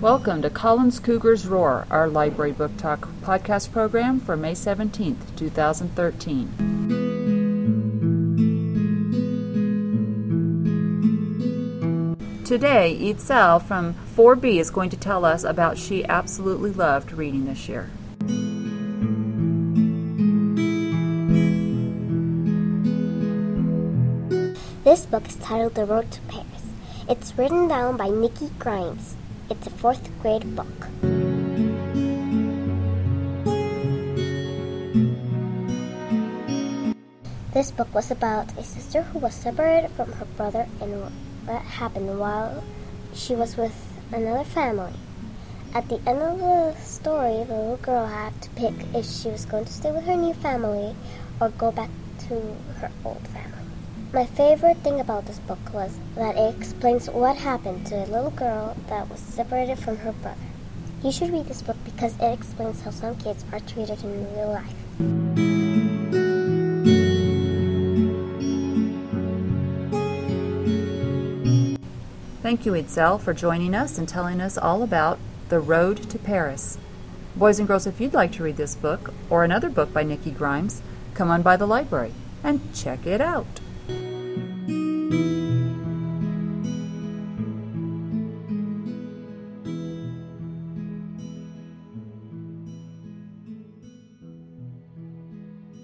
Welcome to Collins Cougars Roar, our library book talk podcast program for May 17th, 2013. Today, Itzel from 4B is going to tell us about she absolutely loved reading this year. This book is titled The Road to Paris. It's written down by Nikki Grimes. It's a fourth grade book. This book was about a sister who was separated from her brother and what happened while she was with another family. At the end of the story, the little girl had to pick if she was going to stay with her new family or go back to her old family. My favorite thing about this book was that it explains what happened to a little girl that was separated from her brother. You should read this book because it explains how some kids are treated in real life. Thank you, Itzel, for joining us and telling us all about The Road to Paris. Boys and girls, if you'd like to read this book or another book by Nikki Grimes, come on by the library and check it out.